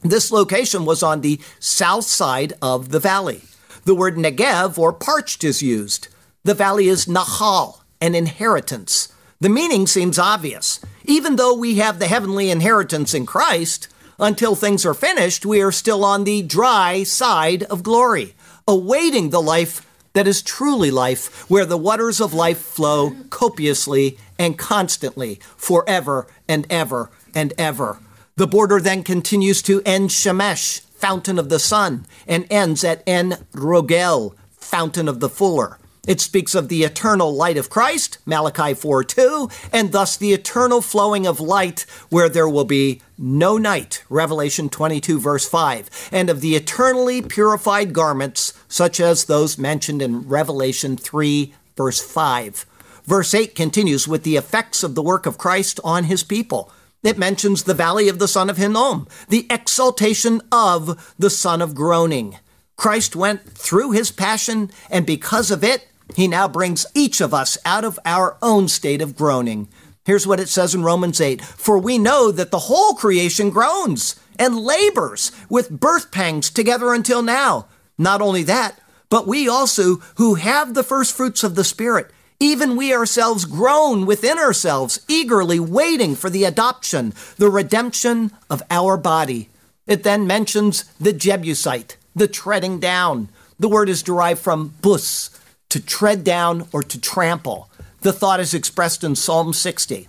This location was on the south side of the valley. The word Negev or parched is used. The valley is Nahal, an inheritance. The meaning seems obvious. Even though we have the heavenly inheritance in Christ, until things are finished, we are still on the dry side of glory awaiting the life that is truly life, where the waters of life flow copiously and constantly, forever and ever and ever. The border then continues to En Shemesh, fountain of the sun, and ends at En Rogel, fountain of the fuller. It speaks of the eternal light of Christ, Malachi 4 2, and thus the eternal flowing of light where there will be no night, Revelation 22, verse 5, and of the eternally purified garments, such as those mentioned in Revelation 3, verse 5. Verse 8 continues with the effects of the work of Christ on his people. It mentions the valley of the son of Hinnom, the exaltation of the son of groaning. Christ went through his passion, and because of it, he now brings each of us out of our own state of groaning. Here's what it says in Romans 8 For we know that the whole creation groans and labors with birth pangs together until now. Not only that, but we also, who have the first fruits of the Spirit, even we ourselves groan within ourselves, eagerly waiting for the adoption, the redemption of our body. It then mentions the Jebusite, the treading down. The word is derived from bus, to tread down or to trample. The thought is expressed in Psalm 60.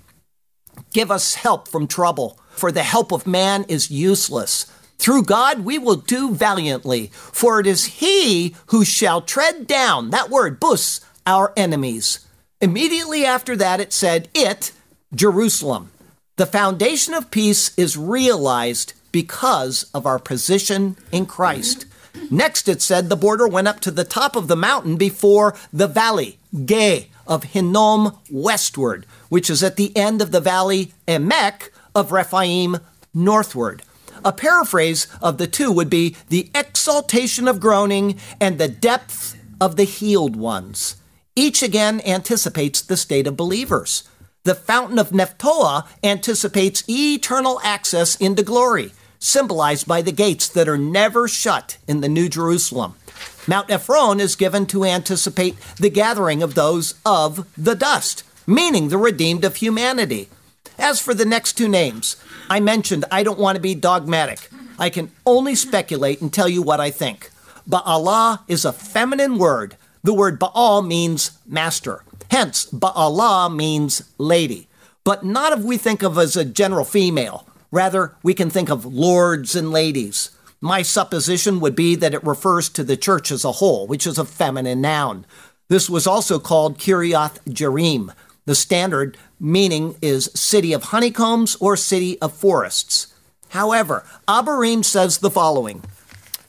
Give us help from trouble, for the help of man is useless. Through God we will do valiantly, for it is He who shall tread down, that word, bus, our enemies. Immediately after that, it said, It, Jerusalem. The foundation of peace is realized because of our position in Christ. Next, it said the border went up to the top of the mountain before the valley, Ge, of Hinnom westward, which is at the end of the valley Emek of Rephaim northward. A paraphrase of the two would be the exaltation of groaning and the depth of the healed ones. Each again anticipates the state of believers. The fountain of Nephtoah anticipates eternal access into glory symbolized by the gates that are never shut in the New Jerusalem. Mount Ephron is given to anticipate the gathering of those of the dust, meaning the redeemed of humanity. As for the next two names, I mentioned I don't want to be dogmatic. I can only speculate and tell you what I think. Baalah is a feminine word. The word Baal means master. Hence, Baalah means lady. But not if we think of as a general female. Rather, we can think of lords and ladies. My supposition would be that it refers to the church as a whole, which is a feminine noun. This was also called Kiriath Jearim. The standard meaning is city of honeycombs or city of forests. However, Abarim says the following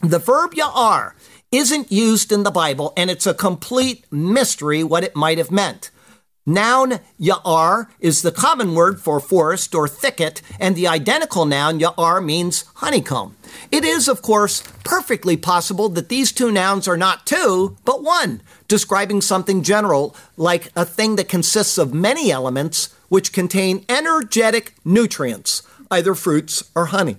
The verb ya'ar isn't used in the Bible, and it's a complete mystery what it might have meant. Noun ya'ar is the common word for forest or thicket, and the identical noun ya'ar means honeycomb. It is, of course, perfectly possible that these two nouns are not two, but one, describing something general like a thing that consists of many elements which contain energetic nutrients, either fruits or honey.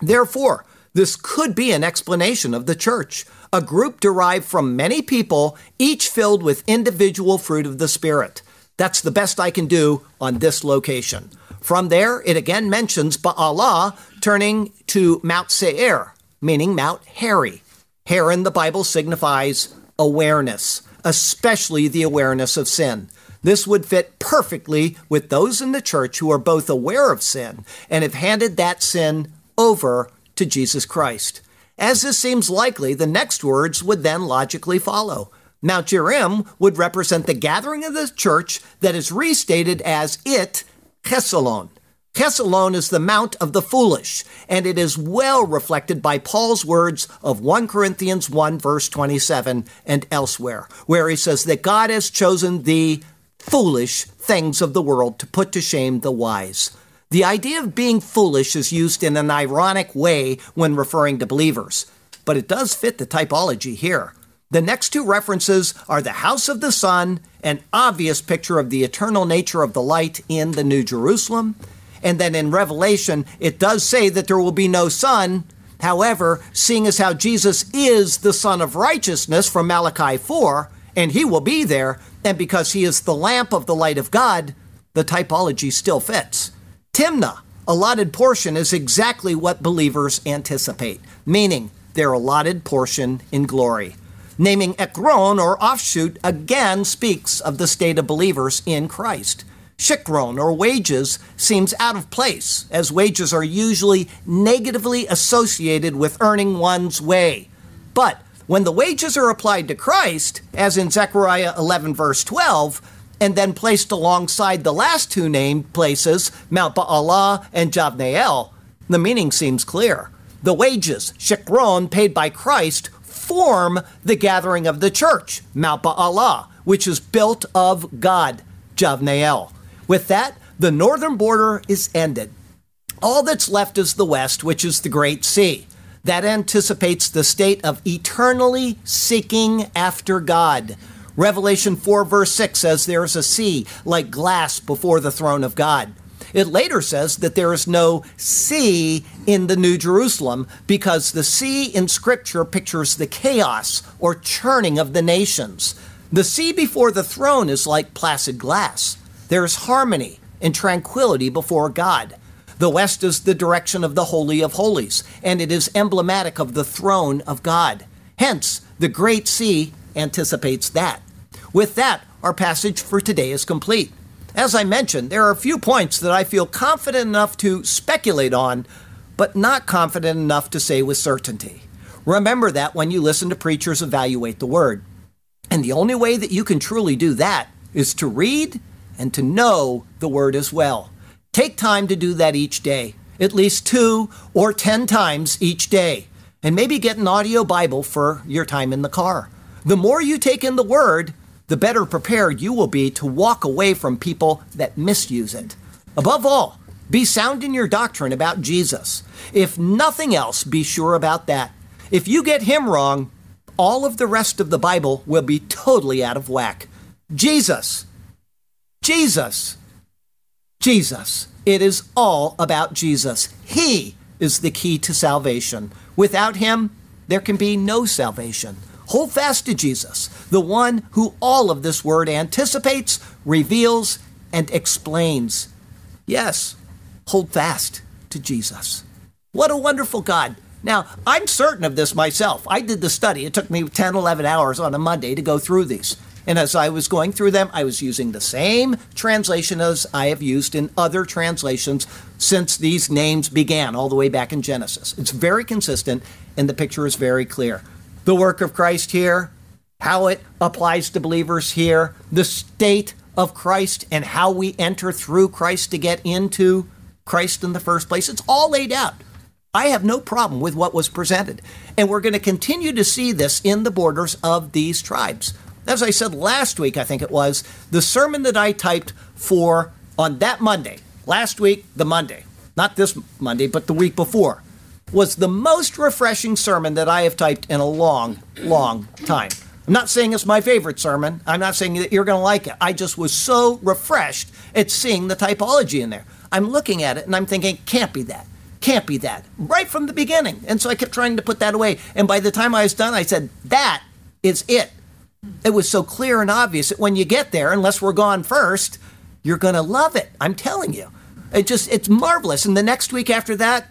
Therefore, this could be an explanation of the church, a group derived from many people, each filled with individual fruit of the Spirit. That's the best I can do on this location. From there, it again mentions Baalah turning to Mount Seir, meaning Mount Hairy. Hair in the Bible signifies awareness, especially the awareness of sin. This would fit perfectly with those in the church who are both aware of sin and have handed that sin over to Jesus Christ. As this seems likely, the next words would then logically follow. Mount Jearim would represent the gathering of the church that is restated as it, Chesalon. Chesalon is the mount of the foolish, and it is well reflected by Paul's words of 1 Corinthians 1, verse 27, and elsewhere, where he says that God has chosen the foolish things of the world to put to shame the wise. The idea of being foolish is used in an ironic way when referring to believers. but it does fit the typology here. The next two references are the house of the sun, an obvious picture of the eternal nature of the light in the New Jerusalem. And then in Revelation, it does say that there will be no sun. However, seeing as how Jesus is the Son of Righteousness from Malachi 4, and he will be there, and because he is the lamp of the light of God, the typology still fits. Timnah, allotted portion, is exactly what believers anticipate, meaning their allotted portion in glory. Naming Ekron or offshoot again speaks of the state of believers in Christ. Shikron or wages seems out of place, as wages are usually negatively associated with earning one's way. But when the wages are applied to Christ, as in Zechariah 11, verse 12, and then placed alongside the last two named places, Mount Baalah and Javneel, the meaning seems clear. The wages, shikron, paid by Christ, form the gathering of the church, Mount Baalah, which is built of God, Javneel. With that, the northern border is ended. All that's left is the west, which is the Great Sea. That anticipates the state of eternally seeking after God. Revelation 4, verse 6 says there is a sea like glass before the throne of God. It later says that there is no sea in the New Jerusalem because the sea in Scripture pictures the chaos or churning of the nations. The sea before the throne is like placid glass. There is harmony and tranquility before God. The west is the direction of the Holy of Holies, and it is emblematic of the throne of God. Hence, the Great Sea anticipates that. With that, our passage for today is complete. As I mentioned, there are a few points that I feel confident enough to speculate on, but not confident enough to say with certainty. Remember that when you listen to preachers evaluate the Word. And the only way that you can truly do that is to read and to know the Word as well. Take time to do that each day, at least two or ten times each day, and maybe get an audio Bible for your time in the car. The more you take in the Word, the better prepared you will be to walk away from people that misuse it. Above all, be sound in your doctrine about Jesus. If nothing else, be sure about that. If you get him wrong, all of the rest of the Bible will be totally out of whack. Jesus, Jesus, Jesus. It is all about Jesus. He is the key to salvation. Without Him, there can be no salvation. Hold fast to Jesus, the one who all of this word anticipates, reveals, and explains. Yes, hold fast to Jesus. What a wonderful God. Now, I'm certain of this myself. I did the study. It took me 10, 11 hours on a Monday to go through these. And as I was going through them, I was using the same translation as I have used in other translations since these names began, all the way back in Genesis. It's very consistent, and the picture is very clear. The work of Christ here, how it applies to believers here, the state of Christ, and how we enter through Christ to get into Christ in the first place. It's all laid out. I have no problem with what was presented. And we're going to continue to see this in the borders of these tribes. As I said last week, I think it was, the sermon that I typed for on that Monday, last week, the Monday, not this Monday, but the week before, was the most refreshing sermon that I have typed in a long, long time. I'm not saying it's my favorite sermon. I'm not saying that you're going to like it. I just was so refreshed at seeing the typology in there. I'm looking at it and I'm thinking, can't be that. Can't be that. Right from the beginning. And so I kept trying to put that away. And by the time I was done, I said, that is it. It was so clear and obvious that when you get there, unless we're gone first, you're going to love it. I'm telling you. It just, it's marvelous. And the next week after that,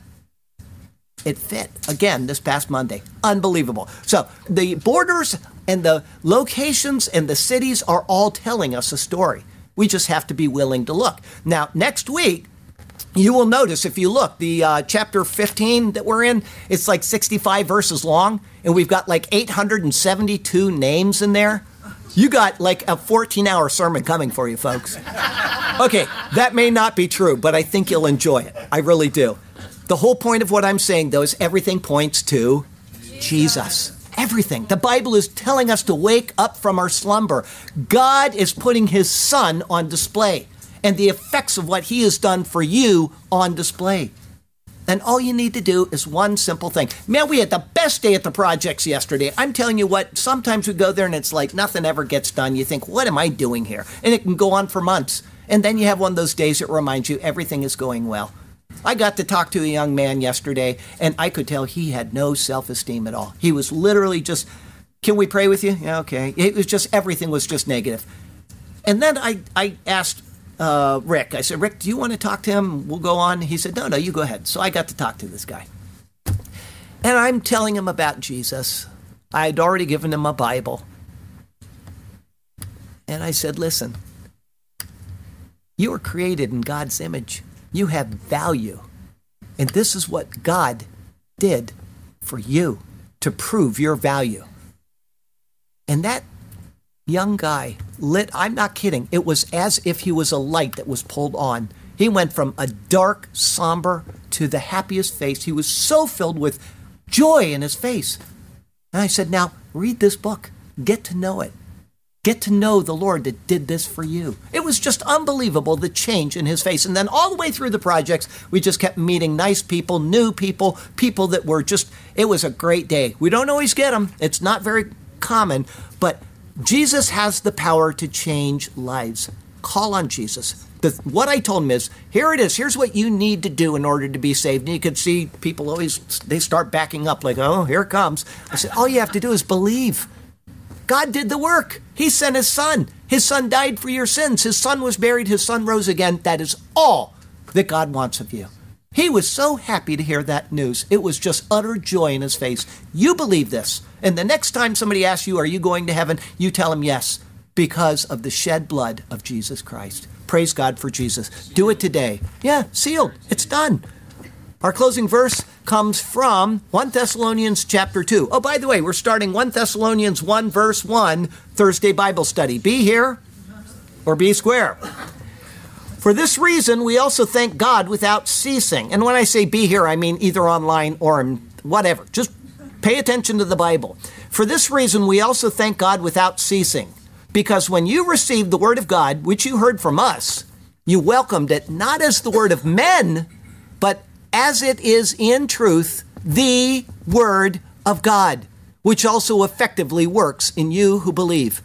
it fit again this past Monday. Unbelievable. So the borders and the locations and the cities are all telling us a story. We just have to be willing to look. Now, next week, you will notice if you look, the uh, chapter 15 that we're in, it's like 65 verses long, and we've got like 872 names in there. You got like a 14 hour sermon coming for you, folks. Okay, that may not be true, but I think you'll enjoy it. I really do. The whole point of what I'm saying, though, is everything points to Jesus. Everything. The Bible is telling us to wake up from our slumber. God is putting His Son on display and the effects of what he has done for you on display. And all you need to do is one simple thing. Man, we had the best day at the projects yesterday. I'm telling you what, sometimes we go there and it's like nothing ever gets done. You think, what am I doing here? And it can go on for months. And then you have one of those days that reminds you everything is going well. I got to talk to a young man yesterday, and I could tell he had no self esteem at all. He was literally just, Can we pray with you? Yeah, okay. It was just, everything was just negative. And then I, I asked uh, Rick, I said, Rick, do you want to talk to him? We'll go on. He said, No, no, you go ahead. So I got to talk to this guy. And I'm telling him about Jesus. I had already given him a Bible. And I said, Listen, you were created in God's image. You have value. And this is what God did for you to prove your value. And that young guy lit, I'm not kidding, it was as if he was a light that was pulled on. He went from a dark, somber to the happiest face. He was so filled with joy in his face. And I said, Now read this book, get to know it. Get to know the Lord that did this for you. It was just unbelievable the change in his face. And then all the way through the projects, we just kept meeting nice people, new people, people that were just, it was a great day. We don't always get them, it's not very common, but Jesus has the power to change lives. Call on Jesus. The, what I told him is, here it is. Here's what you need to do in order to be saved. And you could see people always, they start backing up like, oh, here comes. I said, all you have to do is believe. God did the work. He sent his son. His son died for your sins. His son was buried. His son rose again. That is all that God wants of you. He was so happy to hear that news. It was just utter joy in his face. You believe this. And the next time somebody asks you, Are you going to heaven? you tell them yes, because of the shed blood of Jesus Christ. Praise God for Jesus. Do it today. Yeah, sealed. It's done. Our closing verse comes from 1 Thessalonians chapter 2. Oh, by the way, we're starting 1 Thessalonians 1 verse 1 Thursday Bible study. Be here or be square. For this reason, we also thank God without ceasing. And when I say be here, I mean either online or whatever. Just pay attention to the Bible. For this reason, we also thank God without ceasing. Because when you received the word of God, which you heard from us, you welcomed it not as the word of men, but as it is in truth, the word of God, which also effectively works in you who believe.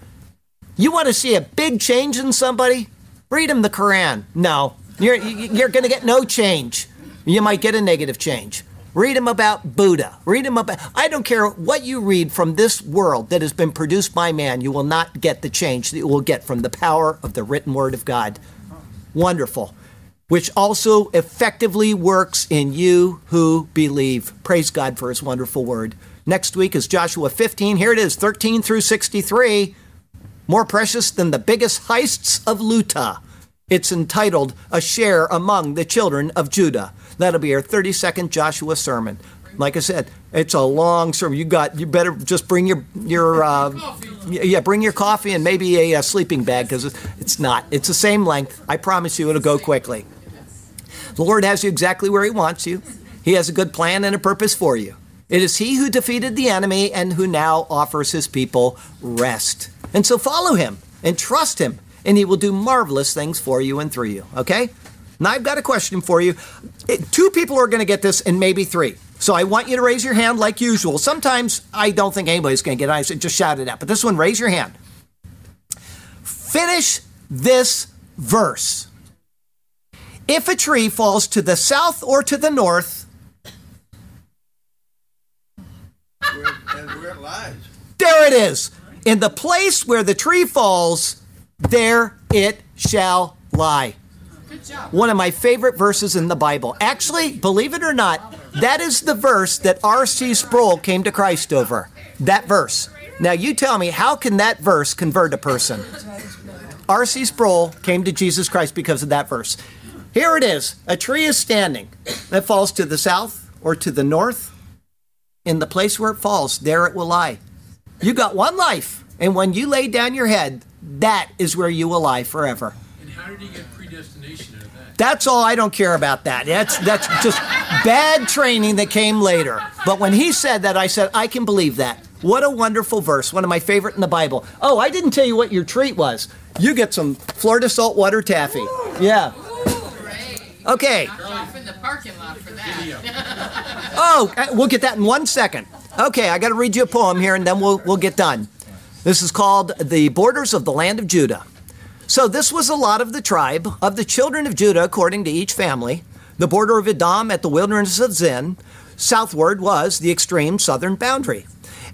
You want to see a big change in somebody? Read them the Quran. No, you're, you're going to get no change. You might get a negative change. Read them about Buddha. Read them about. I don't care what you read from this world that has been produced by man, you will not get the change that you will get from the power of the written word of God. Wonderful. Which also effectively works in you who believe. Praise God for his wonderful word. Next week is Joshua 15. Here it is, 13 through 63 more precious than the biggest heists of Luta. It's entitled A Share Among the Children of Judah. That'll be our 32nd Joshua sermon. Like I said, it's a long sermon. You got you better just bring your your uh, yeah bring your coffee and maybe a, a sleeping bag because it's not. It's the same length. I promise you, it'll go quickly. The Lord has you exactly where He wants you. He has a good plan and a purpose for you. It is He who defeated the enemy and who now offers His people rest. And so follow him and trust him, and he will do marvelous things for you and through you. Okay? Now I've got a question for you. Two people are going to get this, and maybe three. So I want you to raise your hand like usual. Sometimes I don't think anybody's going to get it. I said just shout it out. But this one, raise your hand. Finish this verse. If a tree falls to the south or to the north, where, where there it is. In the place where the tree falls, there it shall lie. One of my favorite verses in the Bible. Actually, believe it or not, that is the verse that R.C. Sproul came to Christ over. That verse. Now, you tell me, how can that verse convert a person? R.C. Sproul came to Jesus Christ because of that verse. Here it is a tree is standing that falls to the south or to the north. In the place where it falls, there it will lie. You got one life, and when you lay down your head, that is where you will lie forever. And how did he get predestination out of that? That's all. I don't care about that. That's that's just bad training that came later. But when he said that, I said I can believe that. What a wonderful verse. One of my favorite in the Bible. Oh, I didn't tell you what your treat was. You get some Florida saltwater taffy. Yeah. Okay. Off in the parking lot for that. Oh, uh, we'll get that in one second. Okay, I got to read you a poem here, and then we'll we'll get done. This is called "The Borders of the Land of Judah." So this was a lot of the tribe of the children of Judah, according to each family. The border of Edom at the wilderness of Zin, southward was the extreme southern boundary.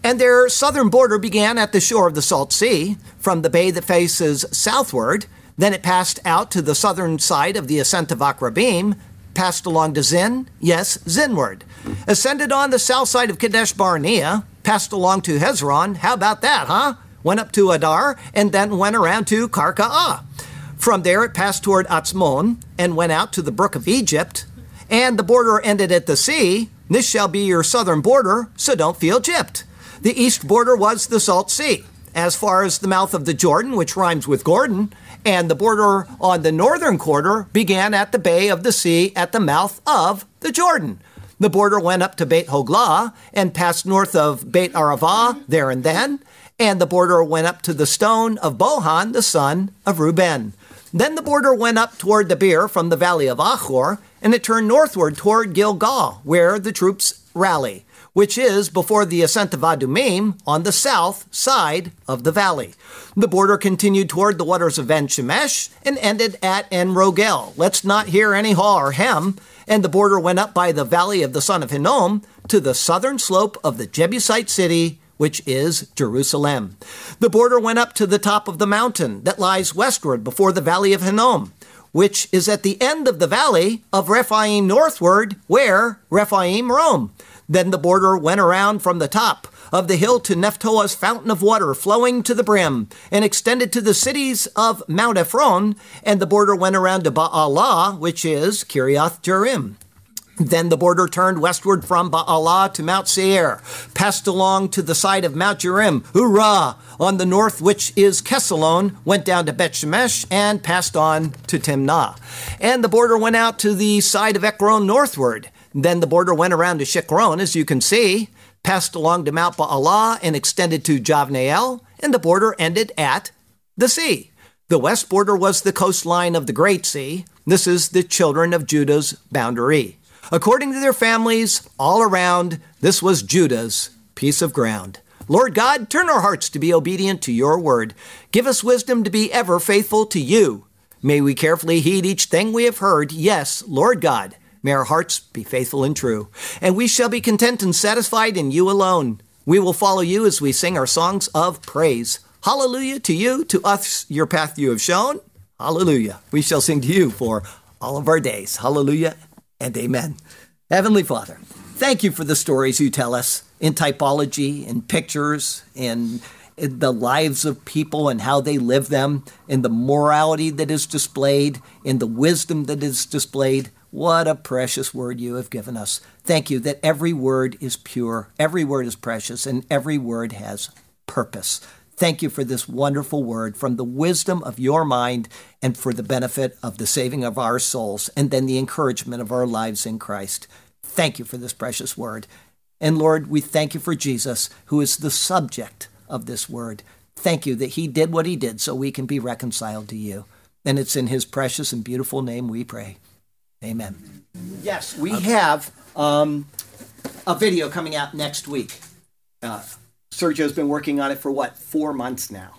And their southern border began at the shore of the Salt Sea, from the bay that faces southward. Then it passed out to the southern side of the ascent of Akrabim, passed along to Zin, yes, Zinward. Ascended on the south side of Kadesh Barnea, passed along to Hezron. How about that, huh? Went up to Adar, and then went around to Karka'ah. From there, it passed toward Atzmon and went out to the brook of Egypt. And the border ended at the sea. This shall be your southern border, so don't feel gypped. The east border was the Salt Sea, as far as the mouth of the Jordan, which rhymes with Gordon. And the border on the northern quarter began at the bay of the sea at the mouth of the Jordan. The border went up to Beit Hoglah and passed north of Beit Arava there and then. And the border went up to the stone of Bohan, the son of Reuben. Then the border went up toward Debir from the valley of Achor, and it turned northward toward Gilgal, where the troops rally, which is before the ascent of Adumim on the south side of the valley. The border continued toward the waters of En Shemesh and ended at En Rogel. Let's not hear any haw or hem. And the border went up by the valley of the son of Hinnom to the southern slope of the Jebusite city which is Jerusalem. The border went up to the top of the mountain that lies westward before the valley of Hinnom, which is at the end of the valley of Rephaim northward, where Rephaim roam. Then the border went around from the top of the hill to Nephtoah's fountain of water flowing to the brim, and extended to the cities of Mount Ephron, and the border went around to Baalah, which is Kiriath Jearim. Then the border turned westward from Baalah to Mount Seir, passed along to the side of Mount Jearim, Hurrah! On the north, which is Chesalon, went down to Bet Shemesh and passed on to Timnah. And the border went out to the side of Ekron northward. Then the border went around to Shikron, as you can see, passed along to Mount Baalah and extended to Javneel, and the border ended at the sea. The west border was the coastline of the Great Sea. This is the children of Judah's boundary. According to their families, all around, this was Judah's piece of ground. Lord God, turn our hearts to be obedient to your word. Give us wisdom to be ever faithful to you. May we carefully heed each thing we have heard. Yes, Lord God, may our hearts be faithful and true. And we shall be content and satisfied in you alone. We will follow you as we sing our songs of praise. Hallelujah to you, to us, your path you have shown. Hallelujah. We shall sing to you for all of our days. Hallelujah and amen. Heavenly Father, thank you for the stories you tell us in typology, in pictures, in, in, the lives of people and how they live them, in the morality that is displayed, in the wisdom that is displayed. What a precious word you have given us. Thank you that every word is pure, every word is precious, and every word has purpose. Thank you for this wonderful word from the wisdom of your mind and for the benefit of the saving of our souls and then the encouragement of our lives in Christ. Thank you for this precious word. And Lord, we thank you for Jesus, who is the subject of this word. Thank you that he did what he did so we can be reconciled to you. And it's in his precious and beautiful name we pray. Amen. Yes, we have um, a video coming out next week. Uh, Sergio's been working on it for what, four months now.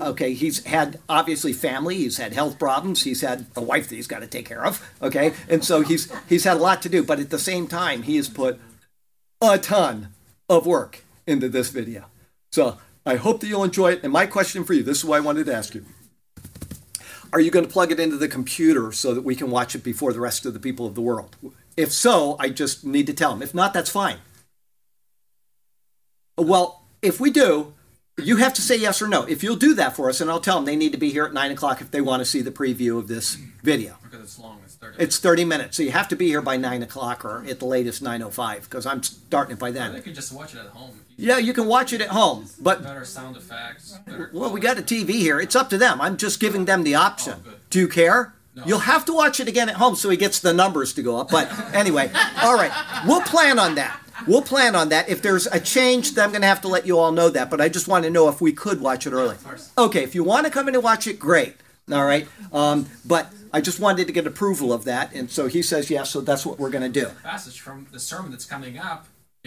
Okay, he's had obviously family, he's had health problems, he's had a wife that he's got to take care of. Okay, and so he's he's had a lot to do, but at the same time, he has put a ton of work into this video. So I hope that you'll enjoy it. And my question for you, this is what I wanted to ask you. Are you going to plug it into the computer so that we can watch it before the rest of the people of the world? If so, I just need to tell them. If not, that's fine. Well, if we do, you have to say yes or no. If you'll do that for us, and I'll tell them they need to be here at 9 o'clock if they want to see the preview of this video. Because it's long. It's 30 It's 30 minutes, so you have to be here by 9 o'clock or at the latest 9.05 because I'm starting it by then. They could just watch it at home. Yeah, you can watch it at home, but Better sound effects. Better well, we got a TV here. It's up to them. I'm just giving them the option. Oh. Do you care? No. You'll have to watch it again at home so he gets the numbers to go up. But anyway, all right, we'll plan on that. We'll plan on that. If there's a change, then I'm going to have to let you all know that. But I just want to know if we could watch it early. Okay, if you want to come in and watch it, great. All right. Um, but I just wanted to get approval of that. And so he says, yes, so that's what we're going to do. Passage from the sermon that's coming up.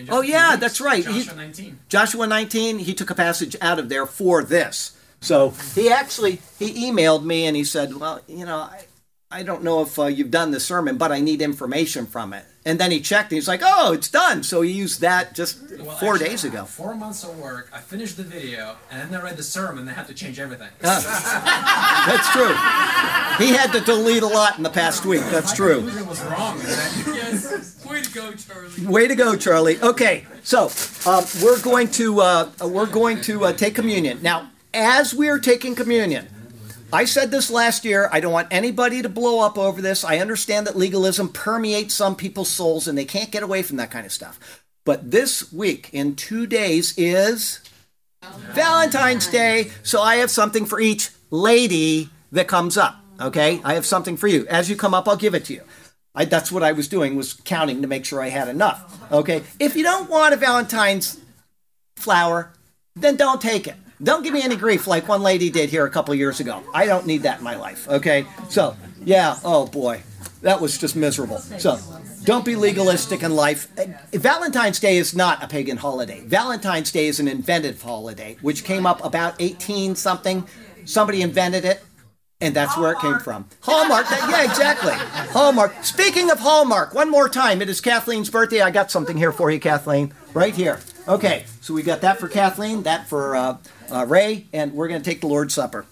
Oh, yeah, weeks, that's right. He- Joshua 19. Joshua 19, he took a passage out of there for this. So he actually he emailed me and he said, "Well, you know, I, I don't know if uh, you've done the sermon, but I need information from it." And then he checked and he's like, "Oh, it's done." So he used that just Well, four actually, days ago. Four months of work. I finished the video, and then I read the sermon. They had to change everything. That's true. He had to delete a lot in the past week. That's true. Everything was wrong. man. Yes. Way to go, Charlie. Way to go, Charlie. Okay, so um, we're going to uh, we're going to uh, take communion now. As we are taking communion, I said this last year. I don't want anybody to blow up over this. I understand that legalism permeates some people's souls, and they can't get away from that kind of stuff. But this week, in two days, is Valentine's Day. So I have something for each lady that comes up. Okay, I have something for you. As you come up, I'll give it to you. I, that's what I was doing was counting to make sure I had enough. Okay, if you don't want a Valentine's flower, then don't take it. Don't give me any grief like one lady did here a couple years ago. I don't need that in my life. Okay, so yeah, oh boy, that was just miserable. So don't be legalistic in life. Uh, Valentine's Day is not a pagan holiday. Valentine's Day is an invented holiday, which came up about 18 something. Somebody invented it. And that's where it came from. Hallmark. Yeah, exactly. Hallmark. Speaking of Hallmark, one more time. It is Kathleen's birthday. I got something here for you, Kathleen. Right here. Okay, so we got that for Kathleen, that for uh, uh, Ray, and we're going to take the Lord's Supper.